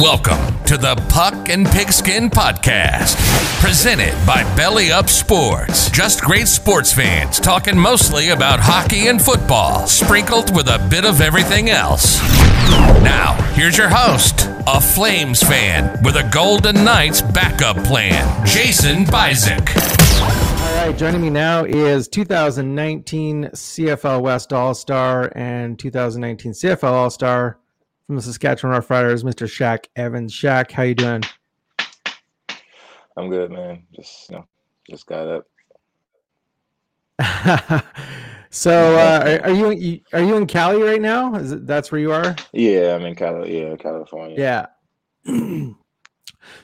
Welcome to the Puck and Pigskin Podcast, presented by Belly Up Sports. Just great sports fans talking mostly about hockey and football, sprinkled with a bit of everything else. Now, here's your host, a Flames fan with a Golden Knights backup plan, Jason Bizik. All right, joining me now is 2019 CFL West All Star and 2019 CFL All Star from the Saskatchewan Roughriders, Mr. Shaq Evans. Shaq, how you doing? I'm good, man. Just you know, just got up. so, uh, are, are, you are you in Cali right now? Is it, that's where you are? Yeah, I'm in Cali. Yeah, California. Yeah.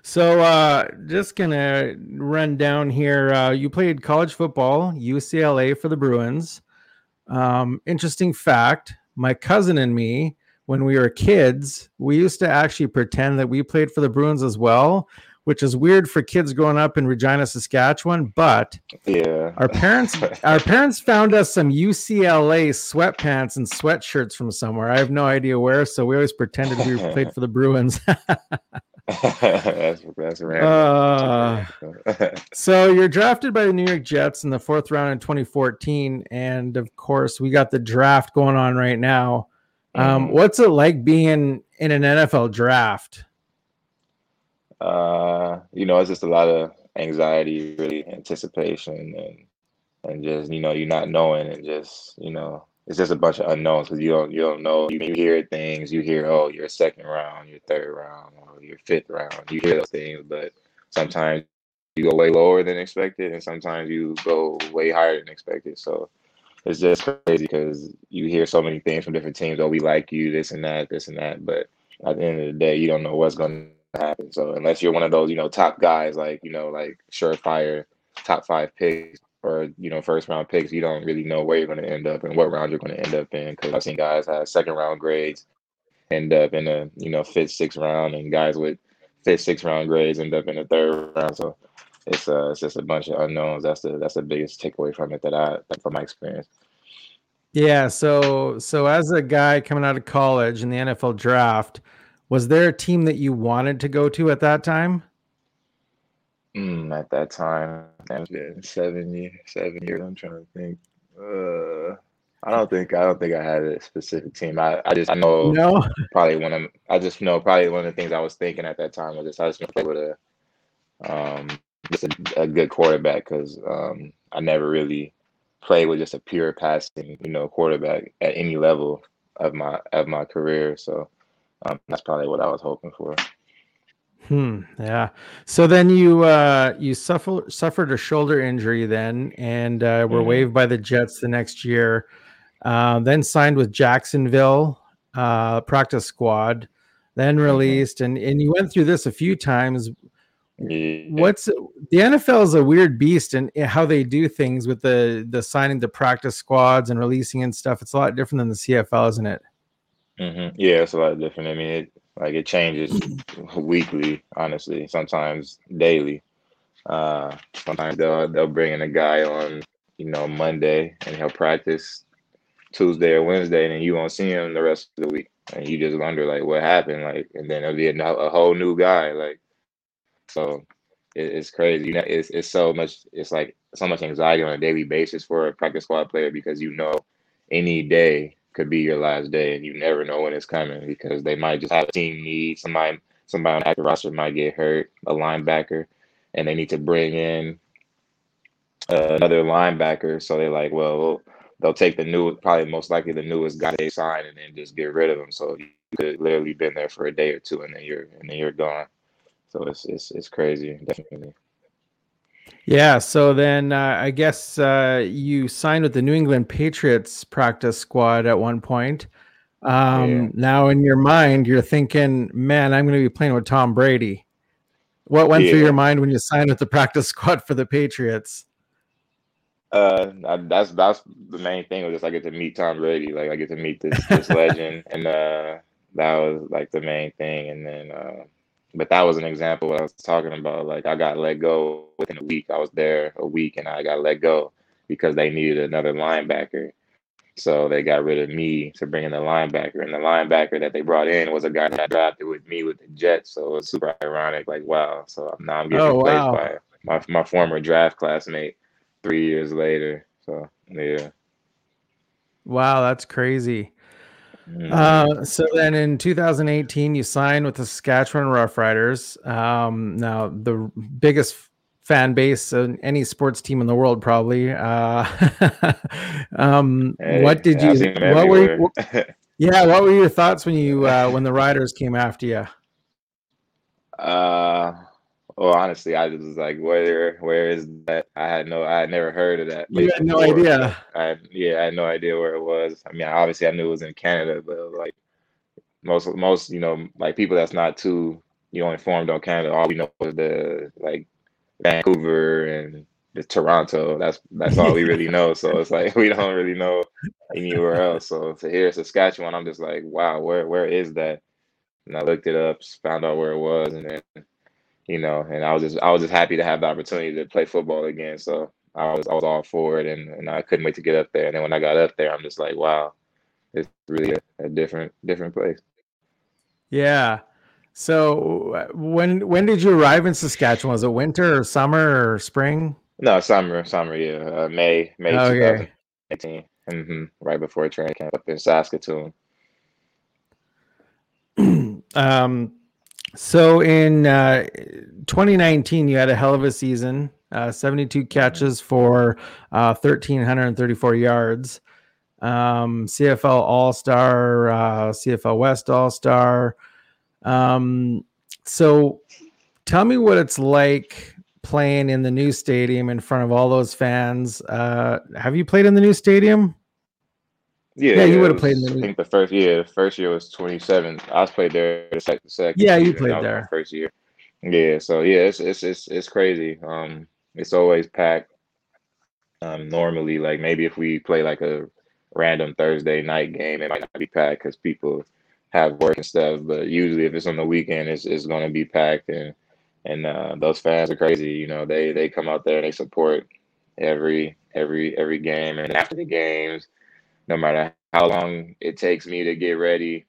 so, uh, just gonna run down here. Uh, you played college football, UCLA for the Bruins. Um, interesting fact: my cousin and me when we were kids, we used to actually pretend that we played for the Bruins as well, which is weird for kids growing up in Regina, Saskatchewan. But yeah, our parents our parents found us some UCLA sweatpants and sweatshirts from somewhere. I have no idea where, so we always pretended we played for the Bruins. that's that's random. Uh, so you're drafted by the New York Jets in the fourth round in 2014, and of course we got the draft going on right now. Um, what's it like being in an NFL draft? Uh, you know, it's just a lot of anxiety, really anticipation, and and just you know, you're not knowing, and just you know, it's just a bunch of unknowns because you don't you don't know. You, you hear things, you hear oh, you're second round, your third round, or your fifth round. You hear those things, but sometimes you go way lower than expected, and sometimes you go way higher than expected. So it's just crazy because you hear so many things from different teams. Oh, we like you, this and that, this and that. But at the end of the day, you don't know what's going to happen. So unless you're one of those, you know, top guys, like you know, like surefire top five picks or you know first round picks, you don't really know where you're going to end up and what round you're going to end up in. Because I've seen guys have second round grades end up in a you know fifth, sixth round, and guys with fifth, sixth round grades end up in the third round. So it's uh it's just a bunch of unknowns. That's the that's the biggest takeaway from it that I from my experience. Yeah, so so as a guy coming out of college in the NFL draft, was there a team that you wanted to go to at that time? Mm, at that time, seven years. Seven years. I'm trying to think. Uh, I don't think I don't think I had a specific team. I, I just I know no. probably one of I just know probably one of the things I was thinking at that time was just I just want to play with a um just a, a good quarterback because um, I never really played with just a pure passing, you know, quarterback at any level of my of my career. So um, that's probably what I was hoping for. Hmm. Yeah. So then you uh, you suffer, suffered a shoulder injury then, and uh, were mm-hmm. waived by the Jets the next year. Uh, then signed with Jacksonville uh, practice squad. Then mm-hmm. released, mm-hmm. and and you went through this a few times What's the NFL is a weird beast and how they do things with the the signing the practice squads and releasing and stuff. It's a lot different than the CFL, isn't it? Mm-hmm. Yeah, it's a lot different. I mean, it like it changes weekly. Honestly, sometimes daily. Uh, sometimes they'll they'll bring in a guy on you know Monday and he'll practice Tuesday or Wednesday, and then you won't see him the rest of the week, and you just wonder like what happened, like, and then it'll be a, a whole new guy, like so it, it's crazy. You know, it's it's so much. It's like so much anxiety on a daily basis for a practice squad player because you know any day could be your last day, and you never know when it's coming because they might just have a team need somebody. Somebody on the active roster might get hurt, a linebacker, and they need to bring in uh, another linebacker. So they're like, well, they'll take the new, probably most likely the newest guy they sign, and then just get rid of them. So you could literally been there for a day or two, and then you're and then you're gone. So it's it's it's crazy, definitely. Yeah. So then uh, I guess uh, you signed with the New England Patriots practice squad at one point. Um, yeah. Now, in your mind, you're thinking, "Man, I'm going to be playing with Tom Brady." What went yeah. through your mind when you signed with the practice squad for the Patriots? Uh, that's that's the main thing. Was just I get to meet Tom Brady. Like I get to meet this this legend, and uh, that was like the main thing. And then uh, but that was an example what I was talking about. Like I got let go within a week. I was there a week and I got let go because they needed another linebacker. So they got rid of me to bring in the linebacker, and the linebacker that they brought in was a guy that I drafted with me with the Jets. So it was super ironic. Like wow. So now I'm getting oh, replaced wow. by my my former draft classmate three years later. So yeah. Wow, that's crazy. Mm-hmm. Uh, so then in 2018, you signed with the Saskatchewan Roughriders. Um, now the biggest fan base in any sports team in the world, probably. Uh, um, hey, what did you? What were? You, yeah, what were your thoughts when you uh, when the Riders came after you? Uh, well, honestly, I was like, where where is that? I had no, I had never heard of that. You had no idea. I yeah, I had no idea where it was. I mean, obviously, I knew it was in Canada, but like most most you know, like people that's not too you know informed on Canada, all we know is the like Vancouver and the Toronto. That's that's all we really know. So it's like we don't really know anywhere else. So to hear Saskatchewan, I'm just like, wow, where where is that? And I looked it up, found out where it was, and then you know, and I was just I was just happy to have the opportunity to play football again. So I was I was all for it, and, and I couldn't wait to get up there. And then when I got up there, I'm just like, wow, it's really a, a different different place. Yeah. So when when did you arrive in Saskatchewan? Was it winter or summer or spring? No, summer, summer, yeah, uh, May, May okay. 2018, mm-hmm. right before training camp up in Saskatoon. um, so in uh, 2019, you had a hell of a season. Uh, 72 catches for uh, 1,334 yards. Um, CFL All Star, uh, CFL West All Star. Um, so tell me what it's like playing in the new stadium in front of all those fans. Uh, have you played in the new stadium? Yeah, yeah, you would have played in the. I think the first year, the first year was 27. I was played there the second, second Yeah, you played there first year. Yeah, so yeah, it's it's it's it's crazy. Um, it's always packed. Um, normally, like maybe if we play like a random Thursday night game, it might not be packed because people have work and stuff. But usually, if it's on the weekend, it's it's going to be packed, and and uh, those fans are crazy. You know, they they come out there and they support every every every game, and after the games, no matter how long it takes me to get ready,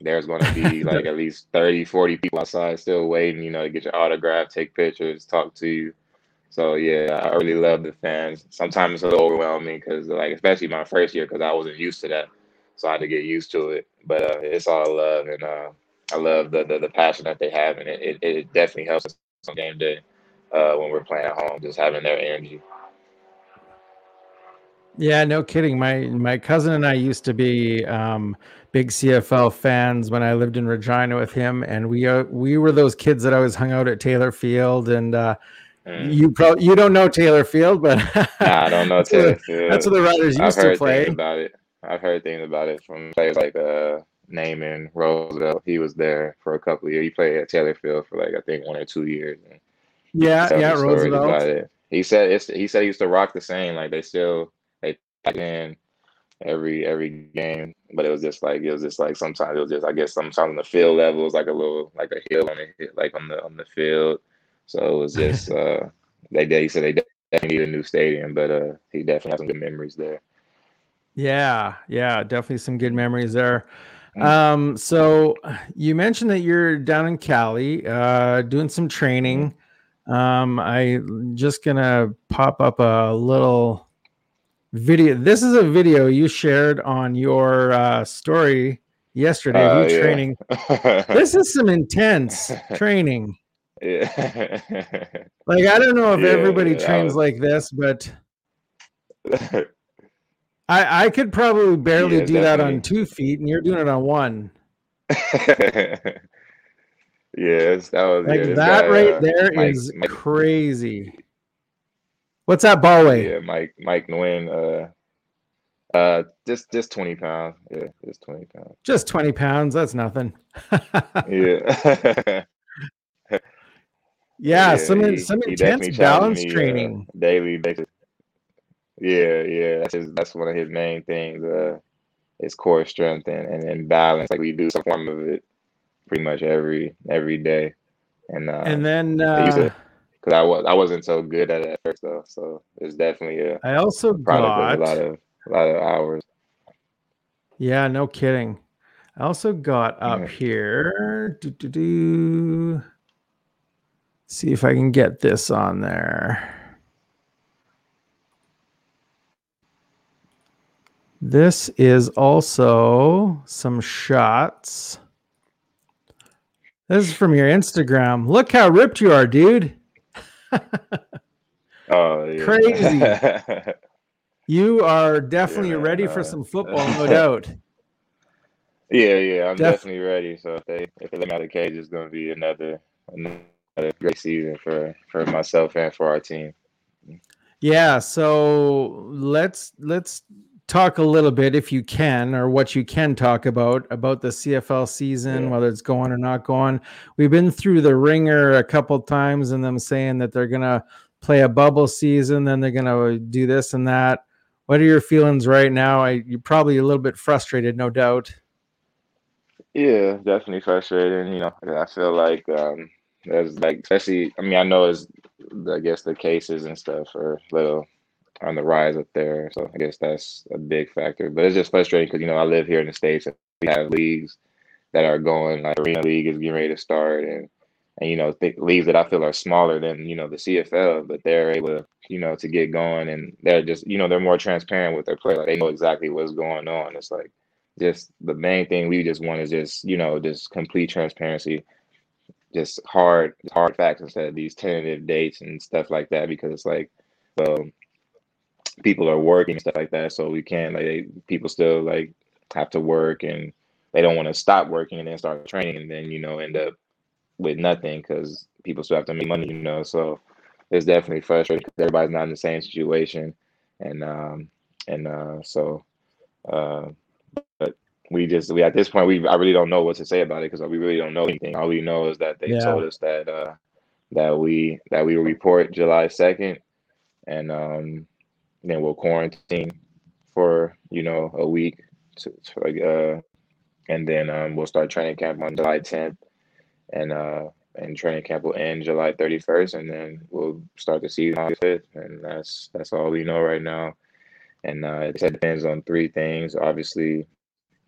there's going to be like at least 30, 40 people outside still waiting. You know, to get your autograph, take pictures, talk to you. So yeah, I really love the fans. Sometimes it's a little overwhelming because, like, especially my first year, because I wasn't used to that so I had to get used to it. But uh, it's all love, and uh, I love the, the, the passion that they have, and it, it, it definitely helps us on game day uh, when we're playing at home, just having their energy. Yeah, no kidding. My my cousin and I used to be um, big CFL fans when I lived in Regina with him, and we uh, we were those kids that always hung out at Taylor Field. And uh, mm. you probably you don't know Taylor Field, but nah, I don't know Taylor Field. That's what the Riders used to play. About it. I've heard things about it from players like uh Naaman Roosevelt. He was there for a couple of years. He played at Taylor Field for like I think one or two years. yeah, yeah, Roosevelt. He said it's he said he used to rock the same. Like they still they pack in every every game, but it was just like it was just like sometimes it was just I guess sometimes on the field level it was like a little like a hill on the like on the on the field. So it was just uh they he said they definitely need a new stadium, but uh he definitely has some good memories there. Yeah, yeah, definitely some good memories there. Mm. Um, so you mentioned that you're down in Cali, uh, doing some training. Mm-hmm. Um, I just gonna pop up a little video. This is a video you shared on your uh, story yesterday. Uh, you yeah. training. this is some intense training. Yeah. like I don't know if yeah, everybody trains was... like this, but I I could probably barely yeah, do definitely. that on two feet, and you're doing it on one. yes, that was like yeah, that guy, right uh, there Mike, is Mike, crazy. What's that ball weight? Yeah, Mike Mike Nguyen. Uh, uh, just just twenty pounds. Yeah, just twenty pounds. Just twenty pounds. That's nothing. yeah. yeah. yeah, some he, some intense balance me, uh, training. Uh, daily basis. Yeah, yeah, that's his, that's one of his main things. Uh, is core strength and, and, and balance. Like we do some form of it pretty much every every day. And uh, and then because I was I wasn't so good at it at first though, so it's definitely a I also got a lot of a lot of hours. Yeah, no kidding. I also got up Yeah. here. Do, do, do. See if I can get this on there. This is also some shots. This is from your Instagram. Look how ripped you are, dude. Oh, yeah. Crazy. You are definitely Yeah, ready for uh, some football, no doubt. yeah, yeah, I'm Def- definitely ready. So if they if they let me out of the cage, it's gonna be another another great season for for myself and for our team. Yeah, so let's let's talk a little bit if you can or what you can talk about about the CFL season Yeah. whether it's going or not going. We've been through the ringer a couple times and them saying that they're going to play a bubble season then they're going to do this and that. What are your feelings right now? I you're probably a little bit frustrated, no doubt. Yeah, definitely frustrating. You know, I feel like um, there's like, especially, I mean, I know it's, I guess the cases and stuff are a little on the rise up there. So I guess that's a big factor. But it's just frustrating because, you know, I live here in the States and we have leagues that are going, like Arena League is getting ready to start. And, and you know, th- leagues that I feel are smaller than, you know, the CFL, but they're able to, you know, to get going and they're just, you know, they're more transparent with their play. Like, they know exactly what's going on. It's like, just the main thing we just want is just you know just complete transparency just hard hard facts instead of these tentative dates and stuff like that because it's like well people are working and stuff like that so we can't like they, people still like have to work and they don't want to stop working and then start training and then you know end up with nothing because people still have to make money you know so it's definitely frustrating because everybody's not in the same situation and um and uh so uh but we just we at this point we I really don't know what to say about it because we really don't know anything. All we know is that they Yeah. told us that uh that we that we will report July second, and um then we'll quarantine for you know a week to, to uh and then um we'll start training camp on July tenth, and uh and training camp will end July thirty first, and then we'll start the season on the fifth, and that's that's all we know right now. And uh, it depends on three things. Obviously,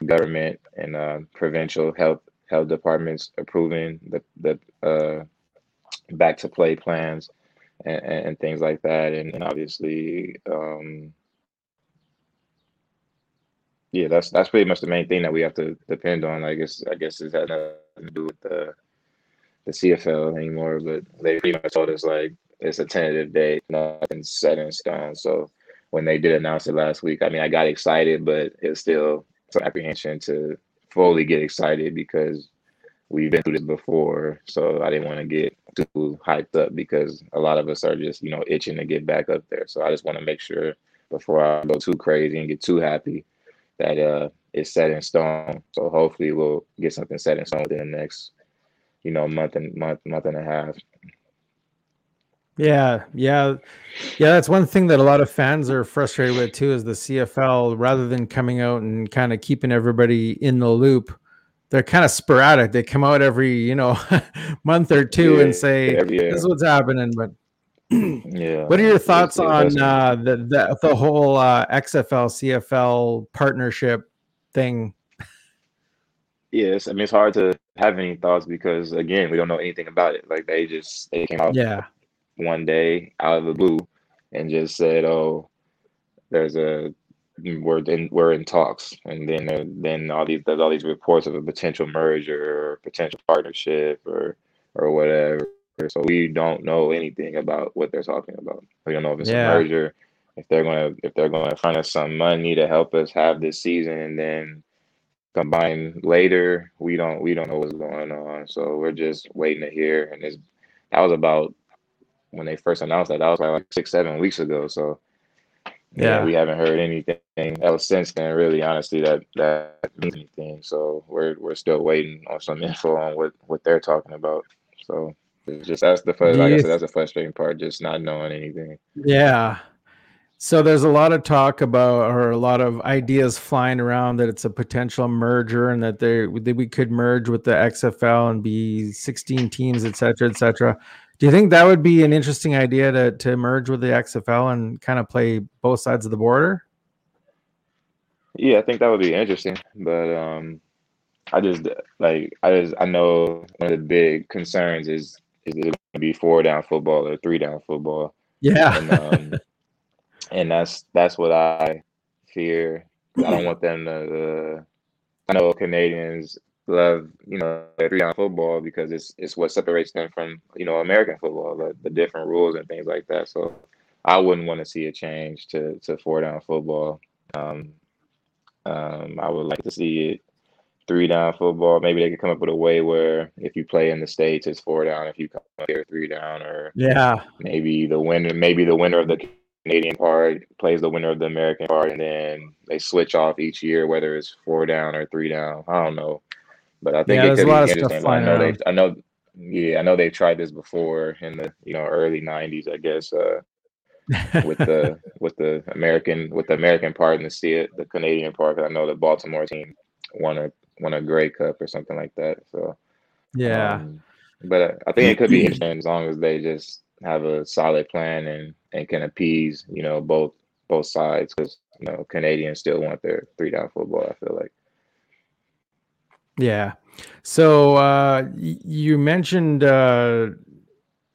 government and uh, provincial health health departments approving the the uh, back to play plans and, and, things like that, and, and obviously, um, yeah, that's that's pretty much the main thing that we have to depend on. I guess I guess it has nothing to do with the the CFL anymore, but they pretty much told us like it's a tentative date, nothing's set in stone. So when they did announce it last week, I mean, I got excited, but it's still some apprehension to fully get excited because we've been through this before. So I didn't want to get too hyped up because a lot of us are just, you know, itching to get back up there. So I just want to make sure before I go too crazy and get too happy that uh it's set in stone. So hopefully we'll get something set in stone within the next, you know, month and month, month and a half. Yeah, yeah, yeah. That's one thing that a lot of fans are frustrated with too. Is the CFL rather than coming out and kind of keeping everybody in the loop, they're kind of sporadic. They come out every you know month or two Yeah, and say year. this is what's happening. But Yeah. what are your thoughts on uh, the, the the whole uh, XFL CFL partnership thing? Yes, I mean it's hard to have any thoughts because again, we don't know anything about it. Like they just they came out Yeah, one day out of the blue and just said, "Oh, there's a we're in we're in talks," and then uh, then all these there's all these reports of a potential merger or potential partnership or or whatever. So we don't know anything about what they're talking about. We don't know if it's Yeah. a merger, if they're gonna if they're gonna find us some money to help us have this season and then combine later. We don't we don't know what's going on. So we're just waiting to hear. And it's that was about when they first announced that. That was like six, seven weeks ago. So yeah, Yeah. we haven't heard anything else since then, really, honestly, that that means anything. So we're we're still waiting on some info on what what they're talking about. So it's just that's the first like I said, that's the frustrating part, just not knowing anything. Yeah. So there's a lot of talk about, or a lot of ideas flying around that it's a potential merger and that they that we could merge with the XFL and be 16 teams, et cetera, et cetera. Do you think that would be an interesting idea to to merge with the XFL and kind of play both sides of the border? Yeah, I think that would be interesting, but um, I just like I just I know one of the big concerns is is it going to be four down football or three down football, Yeah. and um, and that's that's what I fear. I don't want them to. Uh, I know Canadians love you know three down football because it's it's what separates them from you know American football, the, the different rules and things like that. So I wouldn't want to see a change to to four down football. Um, um, I would like to see it three down football. Maybe they could come up with a way where if you play in the states, it's four down. If you come here, three down, or Yeah. maybe the winner, maybe the winner of the Canadian part plays the winner of the American part, and then they switch off each year, whether it's four down or three down. I don't know, but I think Yeah, it could a lot of be stuff interesting. I know they, I know, yeah, I know they've tried this before in the you know early '90s, I guess. Uh, with the with the American with the American part and the see the Canadian part. I know the Baltimore team won a won a Grey Cup or something like that. So yeah. um, but I- I think it could be interesting as long as they just have a solid plan and and can appease you know both both sides because you know Canadians still want their three down football. I feel like. Yeah. So uh, you mentioned uh,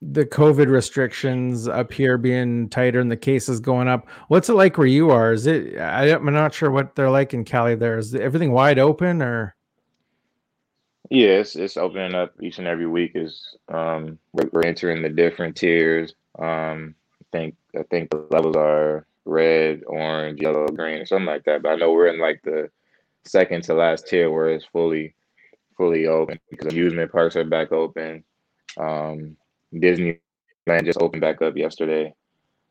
the COVID restrictions up here being tighter and the cases going up. What's it like where you are? Is it? I, I'm not sure what they're like in Cali. There is everything wide open or? Yeah, it's it's opening up each and every week. Is um we're, we're entering the different tiers. Um, I think I think the levels are red, orange, yellow, green, or something like that. But I know we're in like the second to last tier where it's fully fully open because amusement parks are back open. Um, Disneyland just opened back up yesterday.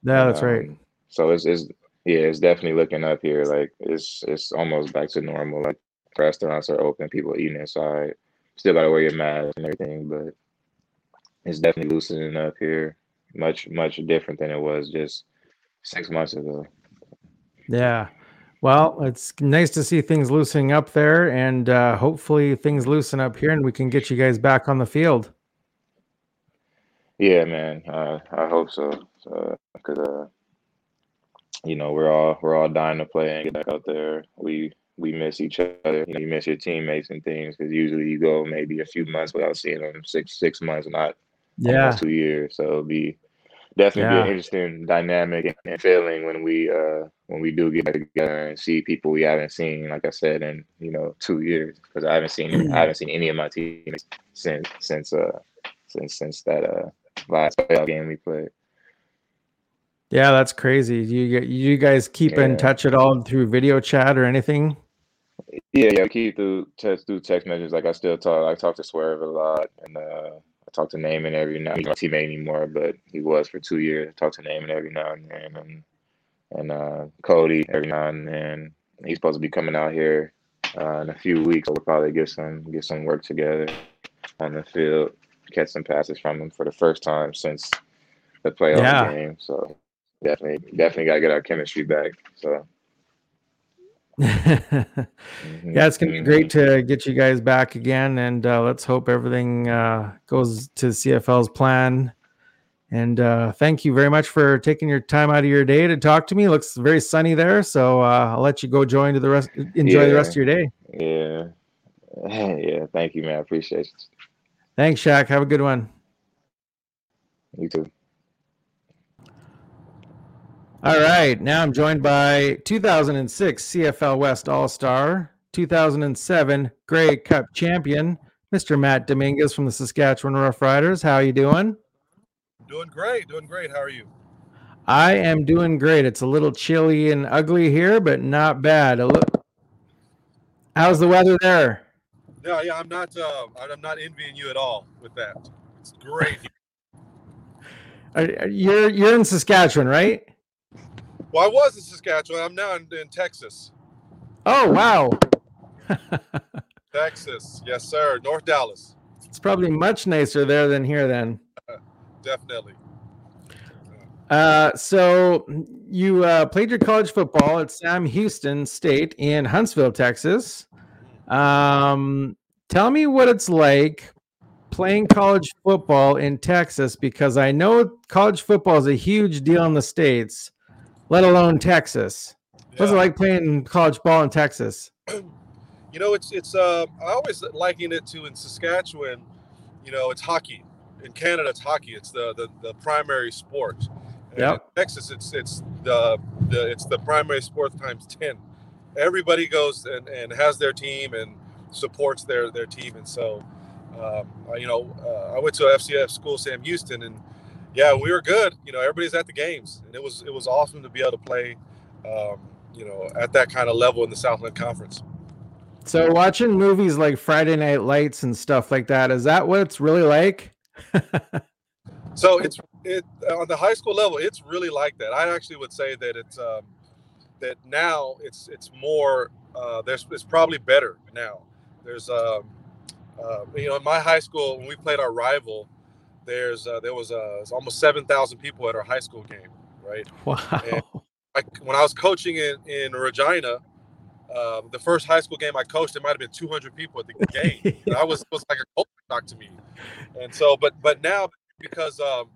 Yeah, that's right. Um, So it's, it's yeah, it's definitely looking up here. Like it's it's almost back to normal. Like restaurants are open, people eating inside. Still gotta wear your mask and everything, but it's definitely loosening up here. Much much different than it was just six months ago. Yeah. Well, it's nice to see things loosening up there, and uh, hopefully things loosen up here, and we can get you guys back on the field. Yeah, man. Uh, I hope so. So, cause uh, you know we're all we're all dying to play and get back out there. We we miss each other. You know, you miss your teammates and things because usually you go maybe a few months without seeing them. Six six months, not Yeah. two years. So it'll be definitely be an interesting dynamic and, feeling when we uh when we do get together and see people we haven't seen, like I said, in you know two years. Because I haven't seen I haven't seen any of my teammates since since uh since since that uh last playoff game we played. Yeah, that's crazy. You get you guys keep in touch at all through video chat or anything? Yeah, yeah, we keep through text through text messages. Like I still talk I talk to Swerve a lot and uh I talk to Naaman every now he's not my teammate anymore, but he was for two years. I talk to Naaman every now and then and and uh Cody every now and then. He's supposed to be coming out here uh, in a few weeks, so we'll probably get some get some work together on the field, catch some passes from him for the first time since the playoff Yeah. game. So definitely definitely gotta get our chemistry back. So yeah, mhm, it's gonna be great to get you guys back again, and uh, let's hope everything uh, goes to CFL's plan. And uh, thank you very much for taking your time out of your day to talk to me. looks very sunny there, so uh, I'll let you go join to the rest. Enjoy the rest of your day. Yeah. Yeah. Thank you, man. I appreciate it. Thanks, Shaq. Have a good one. You too. All right, now I'm joined by 2006 CFL West All Star, 2007 Grey Cup champion, Mr. Matt Dominguez from the Saskatchewan Roughriders. How are you doing? Doing great, doing great. How are you? I am doing great. It's a little chilly and ugly here, but not bad. How's the weather there? No, yeah, I'm not. Uh, I'm not envying you at all with that. It's great. You're you're in Saskatchewan, right? Well, I was in Saskatchewan. I'm now in, in Texas. Oh wow, Texas, yes, sir. North Dallas, it's probably much nicer there than here. Then, definitely. uh, so you uh, played your college football at Sam Houston State in Huntsville, Texas. Um, tell me what it's like playing college football in Texas because I know college football is a huge deal in the states, let alone Texas. What's it like playing college ball in Texas? You know, it's it's. Uh, I always liken it to in Saskatchewan. You know, it's hockey. In Canada, it's hockey. It's the the, the primary sport. And Yep. in Texas, it's it's the the it's the primary sport times ten. Everybody goes and, and has their team and supports their their team. And so, um, I- you know, uh, I went to a FCS school, Sam Houston, and yeah, we were good. You know, everybody's at the games, and it was it was awesome to be able to play. Um, you know, at that kind of level in the Southland Conference. So watching movies like Friday Night Lights and stuff like that, is that what it's really like? So it's it on the high school level. It's really like that. I actually would say that it's um, that now it's it's more. Uh, there's it's probably better now. There's um, uh, you know in my high school when we played our rival, there's uh, there was uh, almost seven thousand people at our high school game, right? Wow. I, when I was coaching in in Regina, uh, the first high school game I coached, it might have been 200 people at the game. And I was it was like a culture shock to me. And so, but but now because um,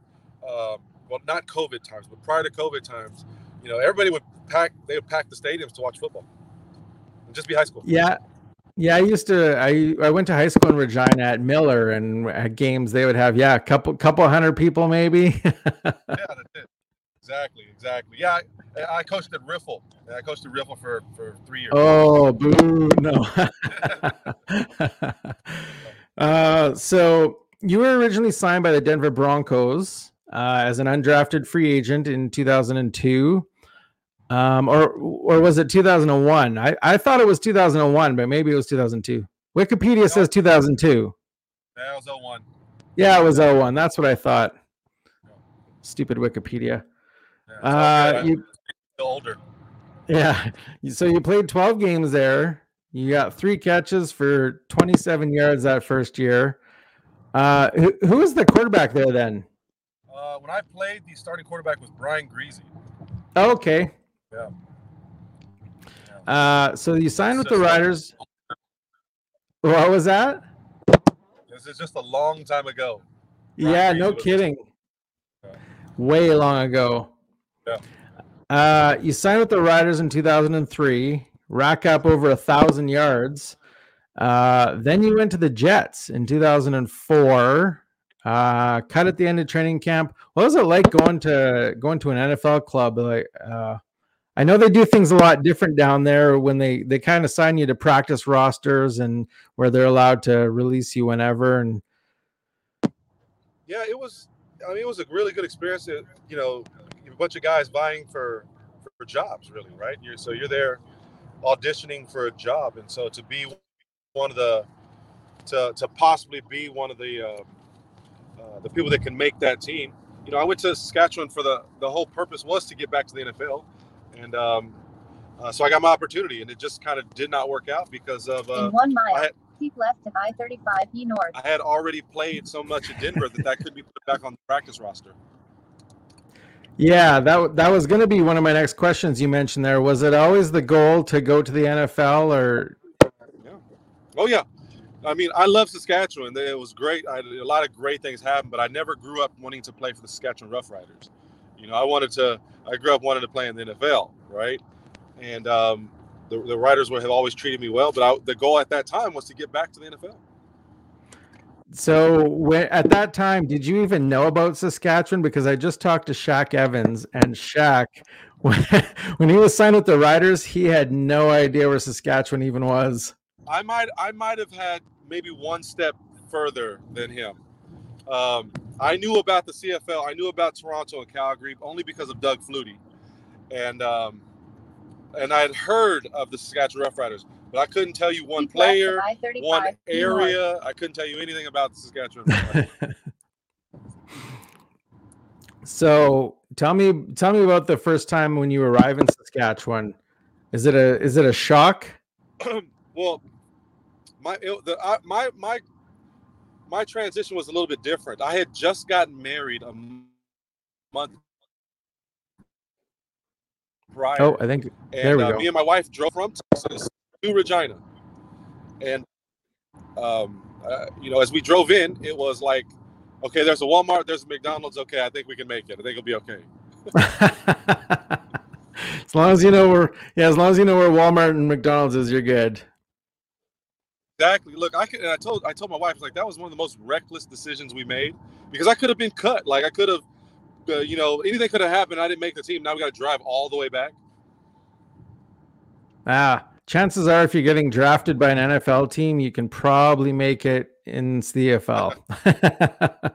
um, well, not COVID times, but prior to COVID times, you know, everybody would pack. They would pack the stadiums to watch football. And just be high school. Yeah. Yeah, I used to I I went to high school in Regina at Miller and at games they would have yeah, a couple couple hundred people maybe. Yeah, that's it. Exactly, exactly. Yeah, I, I coached at Riffel. I coached at Riffel for for three years. oh, boo. No. uh so you were originally signed by the Denver Broncos uh, as an undrafted free agent in 2002. Um, or or was it 2001? I, I thought it was 2001, but maybe it was 2002. Wikipedia says 2002. That was 01. Yeah, it was 01. That's what I thought. Stupid Wikipedia. Yeah, Uh. You, older. yeah. So you played 12 games there. You got three catches for 27 yards that first year. Uh, who, who was the quarterback there then? Uh, when I played, the starting quarterback was Brian Griese. Oh, okay. Yeah. Uh, so you signed with the Riders. What was that? This is just a long time ago. Brian Yeah, no kidding. Yeah. Way long ago. Yeah. Uh, you signed with the Riders in 2003, rack up over a thousand yards. Uh, then you went to the Jets in 2004. Uh, cut at the end of training camp. What was it like going to going to an NFL club? Like, uh, I know they do things a lot different down there when they they kind of sign you to practice rosters and where they're allowed to release you whenever. And Yeah, it was. I mean, it was a really good experience. It, you know, a bunch of guys vying for for jobs, really, right? You're so you're there auditioning for a job, and so to be one of the to to possibly be one of the uh, uh, the people that can make that team. You know, I went to Saskatchewan for the the whole purpose was to get back to the NFL, and um, uh, so I got my opportunity, and it just kind of did not work out because of uh, In one mile, I had- keep left to I-35 E north. I had already played so much at Denver that that could be put back on the practice roster. Yeah, that that was going to be one of my next questions. You mentioned there was it always the goal to go to the NFL or Yeah. Oh yeah, I mean I love Saskatchewan. It was great. I, a lot of great things happened, but I never grew up wanting to play for the Saskatchewan Roughriders. You know, I wanted to. I grew up wanting to play in the NFL, right? And um, the the Riders would have always treated me well, but I, the goal at that time was to get back to the NFL. so when, at that time did you even know about Saskatchewan because I just talked to Shaq Evans and Shaq when, when he was signed with the Riders he had no idea where Saskatchewan even was. I might I might have had maybe one step further than him. Um, I knew about the CFL. I knew about Toronto and Calgary only because of Doug Flutie, and um, and I had heard of the Saskatchewan Roughriders, but I couldn't tell you one player, one north. area. I couldn't tell you anything about the Saskatchewan. So tell me tell me about the first time when you arrive in Saskatchewan. Is it a is it a shock? well, my it, the, I, my my my transition was a little bit different. I had just gotten married a month prior. Oh, I think and there we uh, go. me and my wife drove from Texas to Regina, and um, uh, you know, as we drove in, it was like, okay, there's a Walmart, there's a McDonald's. Okay, I think we can make it. I think it'll be okay. as long as you know where, yeah, as long as you know where Walmart and McDonald's is, you're good. Exactly. Look, I can. I told I told my wife like that was one of the most reckless decisions we made because I could have been cut. Like I could have, uh, you know, anything could have happened. I didn't make the team. Now we got to drive all the way back. Ah, chances are, if you're getting drafted by an NFL team, you can probably make it in CFL.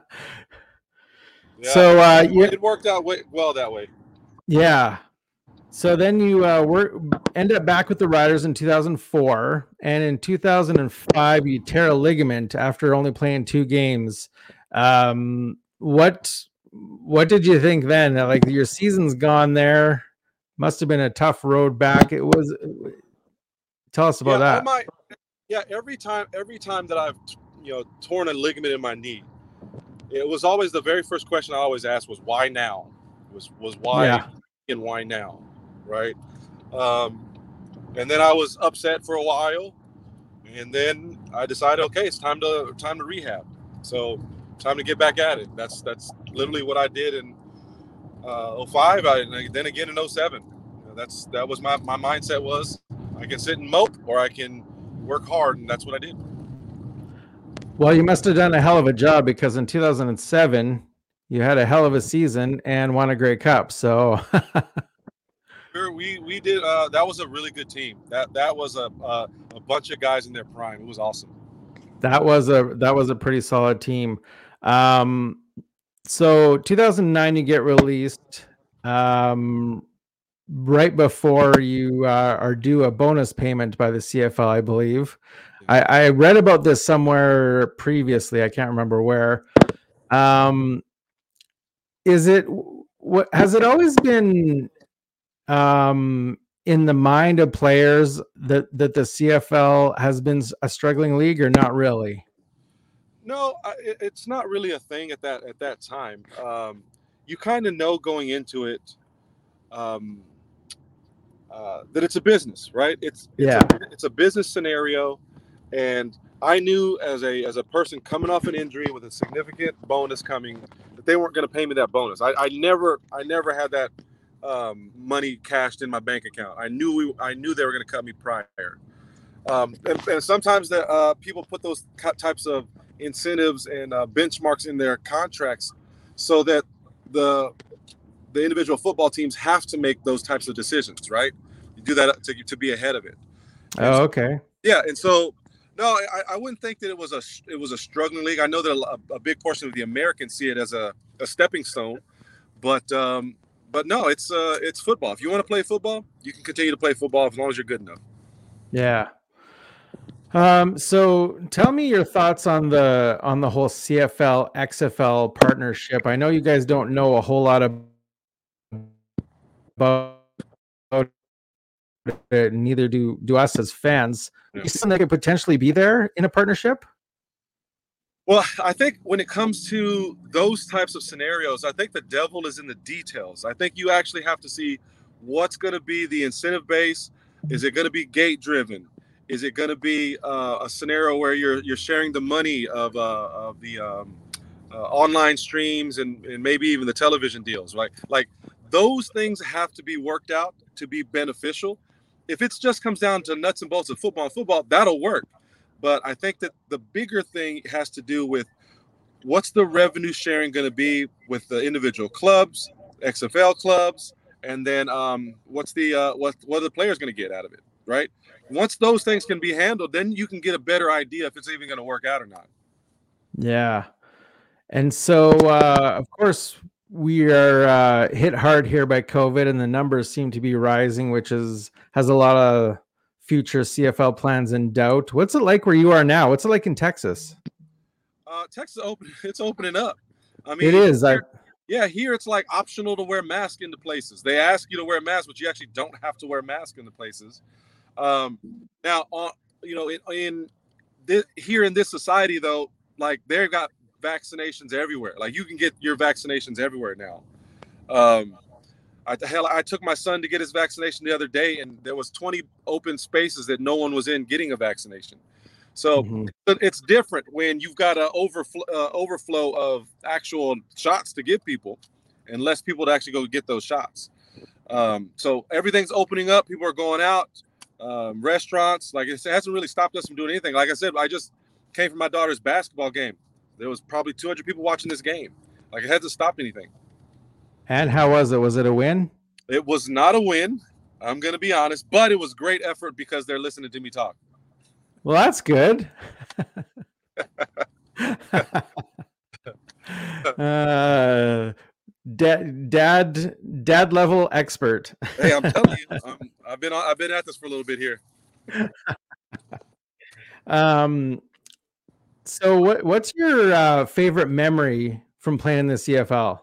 Yeah, So, uh, it, you- it worked out way, well that way. yeah. So then you uh, were end up back with the Riders in 2004, and in 2005 you tear a ligament after only playing two games. Um, what what did you think then? Like your season's gone there. Must have been a tough road back. It was. Tell us about yeah, that. might, yeah, every time every time that I've you know torn a ligament in my knee, it was always the very first question I always asked was why now? Was was why Yeah. and why now? Right? Um, and then I was upset for a while, and then I decided, okay, it's time to time to rehab. So time to get back at it. That's that's literally what I did in uh, 05. I, and then again in 07. That's that was my my mindset was I can sit and mope or I can work hard, and that's what I did. Well, you must have done a hell of a job because in 2007 you had a hell of a season and won a Grey Cup. So We we did. Uh, that was a really good team. That that was a uh, a bunch of guys in their prime. It was awesome. that was a that was a pretty solid team. Um, so 2009 you get released um, right before you uh, are due a bonus payment by the CFL, I believe. I, I read about this somewhere previously. I can't remember where. Um, is it what has it always been um, in the mind of players that that the CFL has been a struggling league or not really? No, it's not really a thing at that at that time. Um, you kind of know going into it um, uh, that it's a business, right? It's, it's Yeah. A, it's a business scenario, and I knew as a as a person coming off an injury with a significant bonus coming that they weren't going to pay me that bonus. I, I never I never had that um, money cashed in my bank account. I knew we I knew they were going to cut me prior. Um, and, and sometimes the uh, people put those types of incentives and uh, benchmarks in their contracts so that the the individual football teams have to make those types of decisions right you do that to, to be ahead of it Oh, okay. yeah and so no I, I wouldn't think that it was a it was a struggling league i know that a, a big portion of the americans see it as a, a stepping stone but um but no it's uh it's football if you want to play football you can continue to play football as long as you're good enough Yeah. Um, so tell me your thoughts on the on the whole CFL XFL partnership. I know you guys don't know a whole lot of- about it, neither do do us as fans. Yeah. You think they could potentially be there in a partnership? Well, I think when it comes to those types of scenarios, I think the devil is in the details. I think you actually have to see what's going to be the incentive base. Is it going to be gate driven? Is it going to be uh, a scenario where you're you're sharing the money of uh, of the um, uh, online streams and, and maybe even the television deals, right? Like those things have to be worked out to be beneficial. If it just comes down to nuts and bolts of football, football that'll work. But I think that the bigger thing has to do with what's the revenue sharing going to be with the individual clubs, XFL clubs, and then um, what's the uh, what what are the players going to get out of it, right? Once those things can be handled, then you can get a better idea if it's even going to work out or not. Yeah. And so, uh, of course, we are uh, hit hard here by COVID, and the numbers seem to be rising, which is has a lot of future CFL plans in doubt. What's it like where you are now? What's it like in Texas? Uh, Texas open, it's opening up. I mean, It is. I, yeah, here it's like optional to wear mask into places. They ask you to wear masks, but you actually don't have to wear mask into places. Um, now, on you know, in, in this, here in this society, though, like they've got vaccinations everywhere. Like you can get your vaccinations everywhere now. Um, I hell, I took my son to get his vaccination the other day, and there was 20 open spaces that no one was in getting a vaccination. So Mhm. it's different when you've got an overflow uh, overflow of actual shots to give people and less people to actually go get those shots Um, so everything's opening up. People are going out. Um, restaurants, like it hasn't really stopped us from doing anything. Like I said, I just came from my daughter's basketball game. There was probably 200 people watching this game. Like it hasn't stopped anything. And how was it? Was it a win? It was not a win. I'm gonna be honest, but it was great effort because they're listening to me talk. Well, that's good. uh, dad, dad, dad level expert. Hey, I'm telling you, I'm, I've been on, I've been at this for a little bit here. um, so what what's your uh, favorite memory from playing in the CFL?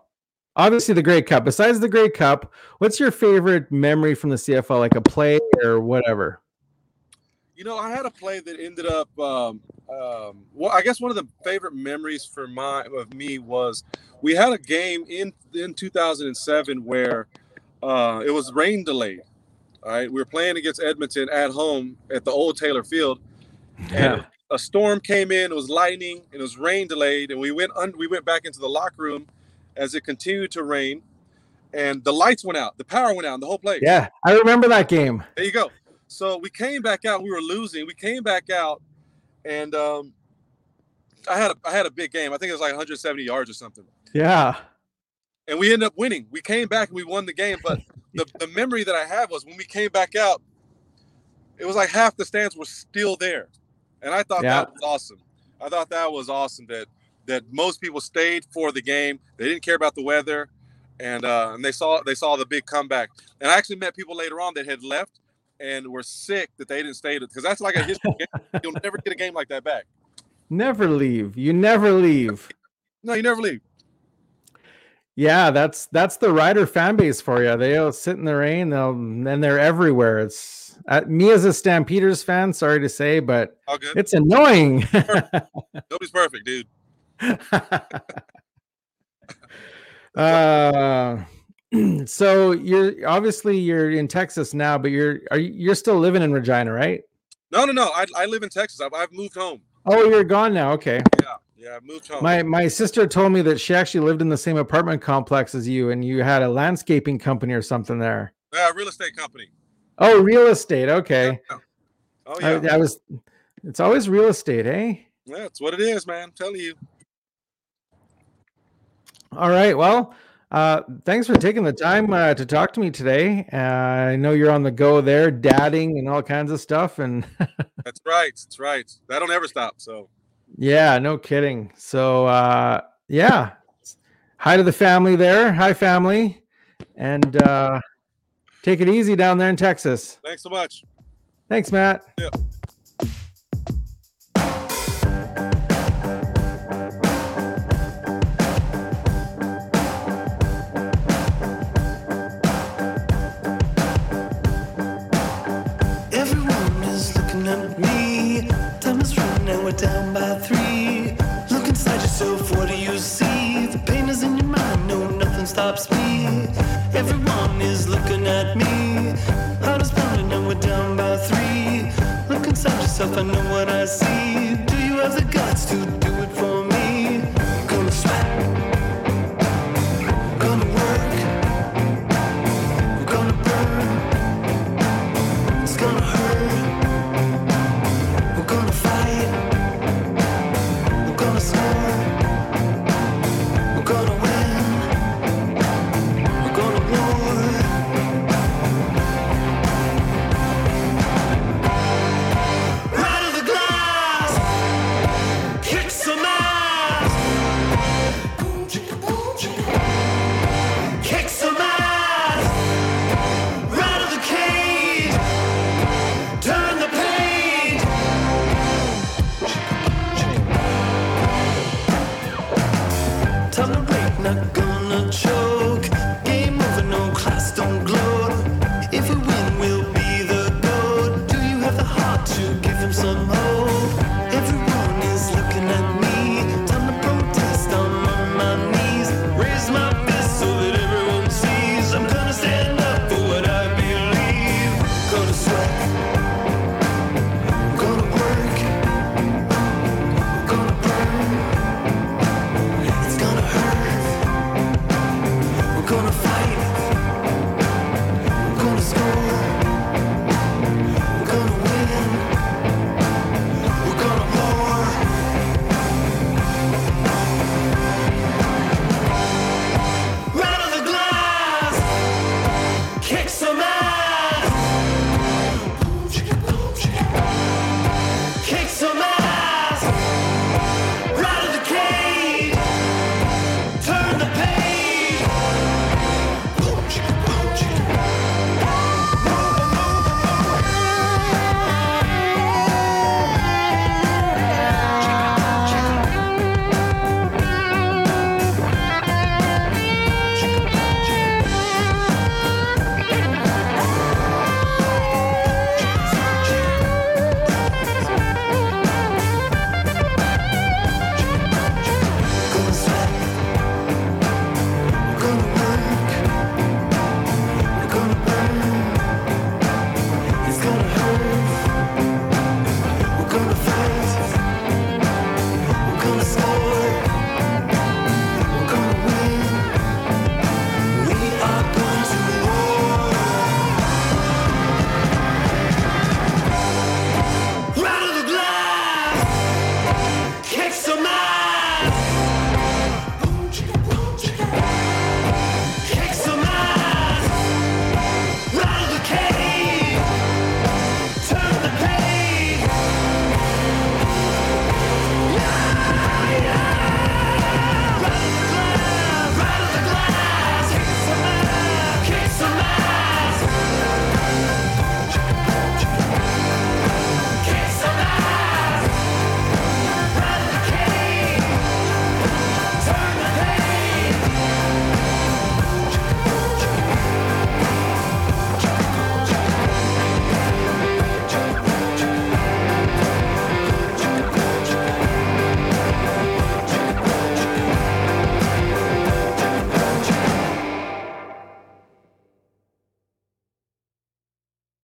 Obviously, the Grey Cup. Besides the Grey Cup, what's your favorite memory from the CFL, like a play or whatever? You know, I had a play that ended up. Um, um, well, I guess one of the favorite memories for my of me was we had a game in in 2007 where uh, it was rain delayed. All right, we were playing against Edmonton at home at the old Taylor Field, and Yeah. a storm came in. It was lightning and it was rain delayed, and we went un- we went back into the locker room as it continued to rain, and the lights went out, the power went out, in the whole place. Yeah, I remember that game. There you go. So we came back out. We were losing. We came back out, and um, I had a I had a big game. I think it was like 170 yards or something. Yeah. And we ended up winning. We came back and we won the game. But the, the memory that I have was when we came back out, it was like half the stands were still there, and I thought Yeah. that was awesome. I thought that was awesome that that most people stayed for the game. They didn't care about the weather, and uh, and they saw they saw the big comeback. And I actually met people later on that had left and were sick that they didn't stay because that's like a history game. You'll never get a game like that back. Never leave. You never leave. No, you never leave. Yeah, that's that's the rider fan base for you. They'll sit in the rain. They'll and they're everywhere. It's uh, me as a Stampeders fan. Sorry to say, but it's annoying. Nobody's perfect, dude. uh, so you're obviously you're in Texas now, but you're are you, you're still living in Regina, right? No, no, no. I, I live in Texas. I've, I've moved home. Oh, you're gone now. Okay. Yeah, yeah. I've moved home. My my sister told me that she actually lived in the same apartment complex as you, and you had a landscaping company or something there. yeah, real estate company. Oh, real estate. Okay. Oh I, yeah, I was. It's always real estate, eh? yeah. That's what it is, man. I'm telling you. All right. Well, uh, thanks for taking the time uh, to talk to me today. Uh, I know you're on the go there, dadding and all kinds of stuff, and That's right. That's right. That don't ever stop. So yeah, no kidding. So uh, yeah, hi to the family there. Hi, family, and uh, take it easy down there in Texas. thanks so much. Thanks, Matt. Yeah. Yourself, I know what I see. Do you have the guts to do it for me? Gonna sweat. Gonna work. Gonna burn. It's gonna hurt.